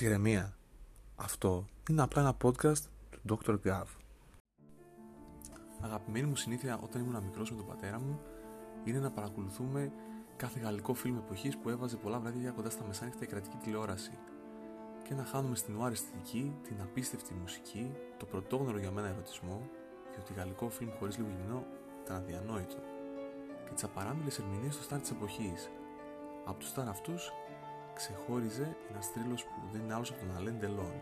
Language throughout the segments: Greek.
Ψυχραιμία. Αυτό είναι απλά ένα podcast του Dr. Gav. Αγαπημένη μου συνήθεια όταν ήμουν μικρός με τον πατέρα μου είναι να παρακολουθούμε κάθε γαλλικό φιλμ εποχής που έβαζε πολλά βράδια κοντά στα μεσάνυχτα η κρατική τηλεόραση και να χάνουμε στην ώρα αισθητική, την απίστευτη μουσική, το πρωτόγνωρο για μένα ερωτισμό, διότι γαλλικό φιλμ χωρίς λίγο γυμνό ήταν αδιανόητο, και τις απαράμιλες ερμηνείες στο στάρ της εποχής. Από τους στάρ αυτούς ξεχώριζε ένας τρίλο που δεν είναι άλλος από τον Αλέν Ντελόν.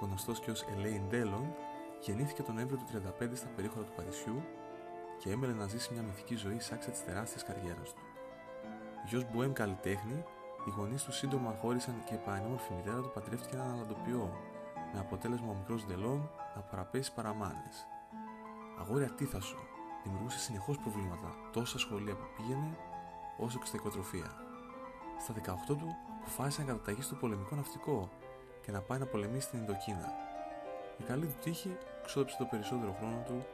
Γνωστός και ως Ελέιν Ντέλον, γεννήθηκε τον Νοέμβριο του 1935 στα περίχωρα του Παρισιού και έμελε να ζήσει μια μυθική ζωή σάξα της τεράστιας καριέρας του. Γιος Μποέμ καλλιτέχνη, οι γονείς του σύντομα χώρισαν και η πανέμορφη μητέρα του παντρεύτηκε έναν αλλαντοποιό, με αποτέλεσμα ο μικρός Ντελόν να παραπέσει παραμάνες. Αγόρι ατίθασο, δημιουργούσε συνεχώς προβλήματα τόσο στα σχολεία που πήγαινε, όσο και στα οικοτροφία. Στα 18 του αποφάσισε να καταταγεί στο πολεμικό ναυτικό και να πάει να πολεμήσει στην Ινδοκίνα. Η καλή του τύχη ξόδεψε το περισσότερο χρόνο του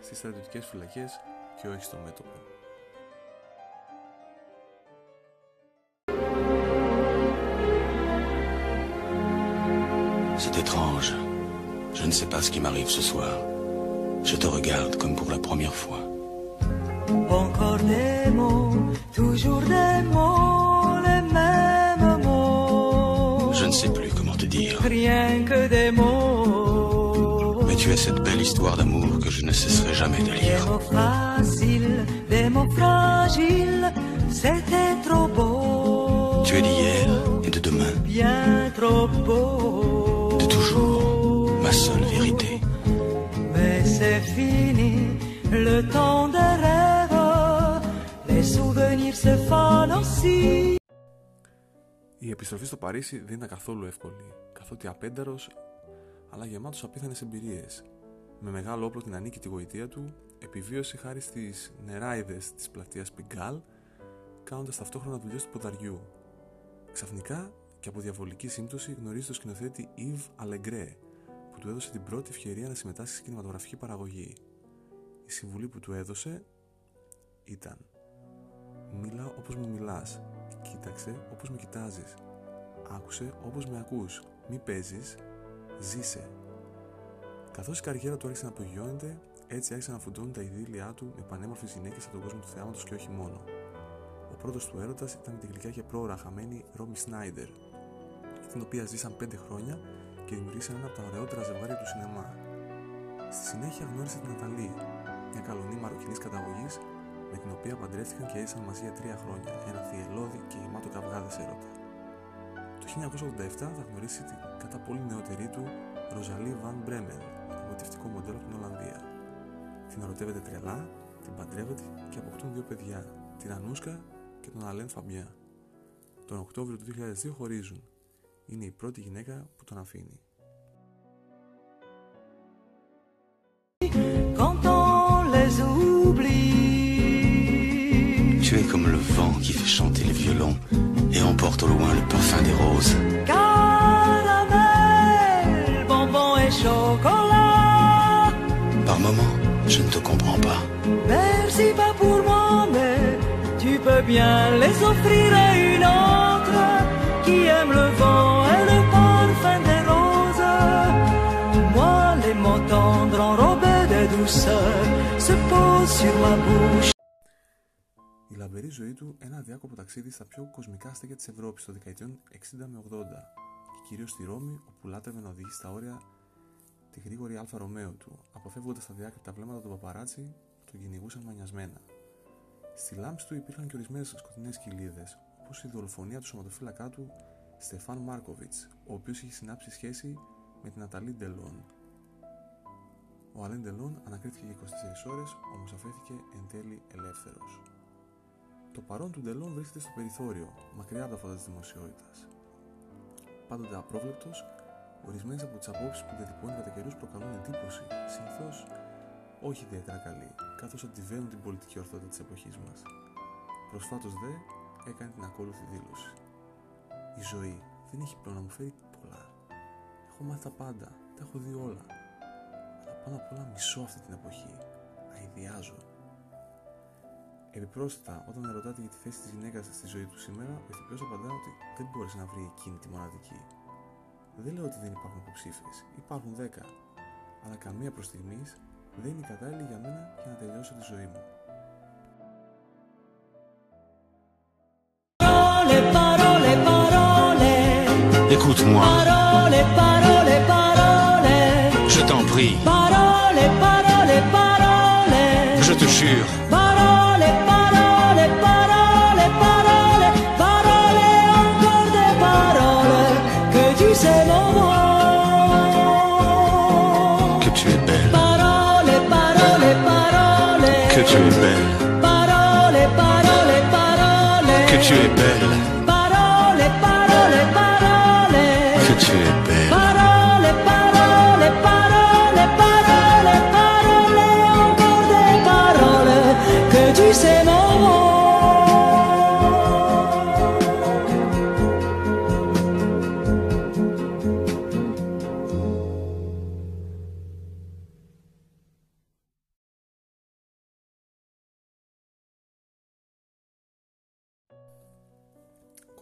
στις στρατιωτικές φυλακές και όχι στο μέτωπο. C'est étrange. Je ne sais pas ce qui m'arrive ce soir. Je te regarde comme pour la première fois. Encore des mots, toujours des mots, Je ne sais plus comment te dire. Rien que des mots. Mais tu as cette belle histoire d'amour que je ne cesserai jamais de Des lire. mots faciles, des mots fragiles, c'était trop beau. Tu es d'hier et de demain, Bien trop beau. de toujours, ma seule vérité. Mais c'est fini, le temps des rêves, les souvenirs se fanent aussi. Η επιστροφή στο Παρίσι δεν ήταν καθόλου εύκολη, καθότι απένταρος αλλά γεμάτος απίθανες εμπειρίες. Με μεγάλο όπλο την ανίκητη γοητεία του, επιβίωσε χάρη στις νεράιδες της πλατείας Πιγκάλ, κάνοντας ταυτόχρονα δουλειές του ποδαριού. Ξαφνικά και από διαβολική σύμπτωση γνωρίζει τον σκηνοθέτη Yves Αλεγκρέ, που του έδωσε την πρώτη ευκαιρία να συμμετάσχει στην κινηματογραφική παραγωγή. Η συμβουλή που του έδωσε ήταν Μίλα όπως μου μιλάς. Κοίταξε όπως με κοιτάζεις. Άκουσε όπως με ακούς. Μη παίζεις. Ζήσε. Καθώς η καριέρα του άρχισε να απογειώνεται, έτσι άρχισε να φουντώνει τα ειδήλια του με πανέμορφες γυναίκες από τον κόσμο του θεάματος και όχι μόνο. Ο πρώτος του έρωτας ήταν με τη γλυκιά και πρόωρα χαμένη Ρόμι Σνάιντερ, την οποία ζήσαν 5 χρόνια και δημιουργήσαν ένα από τα ωραιότερα ζευγάρια του σινεμά. Στη συνέχεια γνώρισε την Ναταλή, μια καλονή μαροκινής καταγωγής με την οποία παντρεύτηκαν και έζησαν μαζί για τρία χρόνια, ένα θυελώδη και γεμάτο καυγάδες έρωτα. Το 1987 θα γνωρίσει την κατά πολύ νεότερη του Ροζαλή Βαν Μπρέμεν, εγωιτευτικό μοντέλο από την Ολλανδία. Την ερωτεύεται τρελά, την παντρεύεται και αποκτούν δύο παιδιά, την Ανούσκα και τον Αλέν Φαμπιά. Τον Οκτώβριο του 2002 χωρίζουν. Είναι η πρώτη γυναίκα που τον αφήνει. quand on les oublie. Tu es comme le vent qui fait chanter les violons et emporte au loin le parfum des roses. Caramel, bonbon et chocolat. Par moments, je ne te comprends pas. Merci pas pour moi, mais tu peux bien les offrir à une autre qui aime le vent et le parfum des roses. Moi, les mots tendres enrobés de douceur se posent sur ma bouche. Η λαμπερή ζωή του ένα αδιάκοπο ταξίδι στα πιο κοσμικά αστέρια της Ευρώπης των δεκαετιών 60 με 80 και κυρίως στη Ρώμη όπου λάτρευε να οδηγεί στα όρια τη γρήγορη Αλφα Ρωμαίου του, αποφεύγοντας τα διάκρυπτα βλέμματα του παπαράτσι που τον κυνηγούσαν μανιασμένα. Στη λάμψη του υπήρχαν και ορισμένες σκοτεινές κοιλίδες, όπως η δολοφονία του σωματοφύλακά του Στεφάν Μάρκοβιτς, ο οποίος είχε συνάψει σχέση με την Ναταλή Ντελόν. Ο Αλέν Ντελόν ανακρίθηκε για 24 ώρες, όμως αφέθηκε εν τέλει ελεύθερος. Το παρόν του Ντελόν βρίσκεται στο περιθώριο, μακριά από τα φώτα τη δημοσιότητας. Πάντοτε απρόβλεπτος, ορισμένες από τις απόψεις που διατυπώνει κατά καιρούς προκαλούν εντύπωση, συνήθως όχι ιδιαίτερα καλή, καθώς αντιβαίνουν την πολιτική ορθότητα της εποχής μας. Προσφάτως δε έκανε την ακόλουθη δήλωση. Η ζωή δεν έχει πλέον να μου φέρει πολλά. Έχω μάθει τα πάντα, τα έχω δει όλα. Αλλά πάνω απ' όλα μισώ αυτή την εποχή. Αειδιάζω. Επιπρόσθετα, όταν ρωτάτε για τη θέση της γυναίκας στη ζωή του σήμερα, ο ηθοποιό απαντά ότι δεν μπόρεσε να βρει εκείνη τη μοναδική. Δεν λέω ότι δεν υπάρχουν υποψήφιες, υπάρχουν 10, αλλά καμία προς στιγμής δεν είναι κατάλληλη για μένα για να τελειώσω τη ζωή μου. Parole, parole, parole. Écoute-moi, Parole, parole, parole. je t'en prie, Parole, parole, parole. je te jure. Tu es belle, Parole, parole, parole. que tu es belle, Parole, parole, parole. que tu es belle.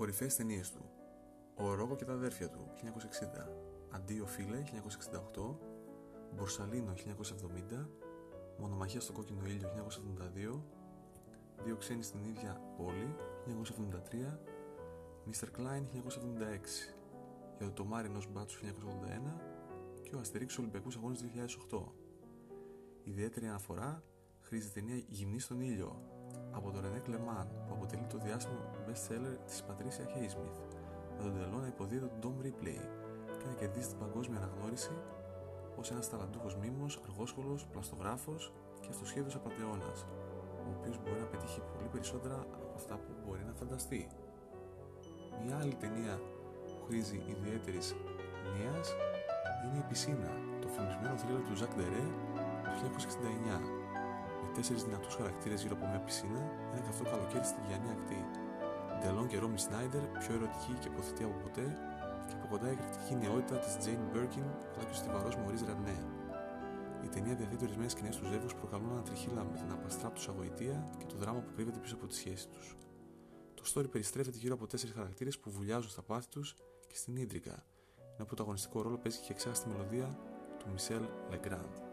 Κορυφαίες ταινίες του. Ο Ρόκο και τα αδέρφια του 1960 Αντίο φίλε 1968 Μπορσαλίνο 1970 Μονομαχία στο κόκκινο ήλιο 1972 Δύο. Ξένοι στην ίδια πόλη 1973 Mr. Klein 1976 Για το τομάρι ενός μπάτσου 1981 και ο Αστερίξ Ολυμπιακούς Αγώνες 2008 Ιδιαίτερη αναφορά χρήζει η ταινία Γυμνή στον ήλιο από τον Ρενέ Κλεμάν που αποτελεί το διάσημο best seller της Πατρίσια Χέισμιθ με τον τελό να υποδίδεται τον Ντόμ Ripley και να κερδίσει την παγκόσμια αναγνώριση ως ένας ταλαντούχος μήμος, αργόσχολος, πλαστογράφος και αυτοσχέδιος απατεώνας ο οποίος μπορεί να πετύχει πολύ περισσότερα από αυτά που μπορεί να φανταστεί. Μια άλλη ταινία που χρήζει ιδιαίτερης μνήας είναι η Πισίνα, το φημισμένο θρύλο του Ζακ Ντερέ του 1969 με τέσσερις δυνατούς χαρακτήρες γύρω από μια πισίνα, ένα καυτό καλοκαίρι στη Γιάννη Ακτή. Ντελόν και Ρόμι Σνάιντερ, πιο ερωτική και υποθετή από ποτέ, και από κοντά η εκρηκτική νεότητα της Τζέιν Μπέρκιν, αλλά και ο στιβαρός Μωρή Ρανέ. Η ταινία διαθέτει ορισμένες σκηνές του ζεύγους που προκαλούν ανατριχίλα με την απαστράπτουσα γοητεία και το δράμα που κρύβεται πίσω από τη σχέση τους. Το story περιστρέφεται γύρω από τέσσερις χαρακτήρες που βουλιάζουν στα πάθη τους και στην ίντρικα, ενώ πρωταγωνιστικό ρόλο παίζει και η εξάστη μελωδία του Μισελ Legrand.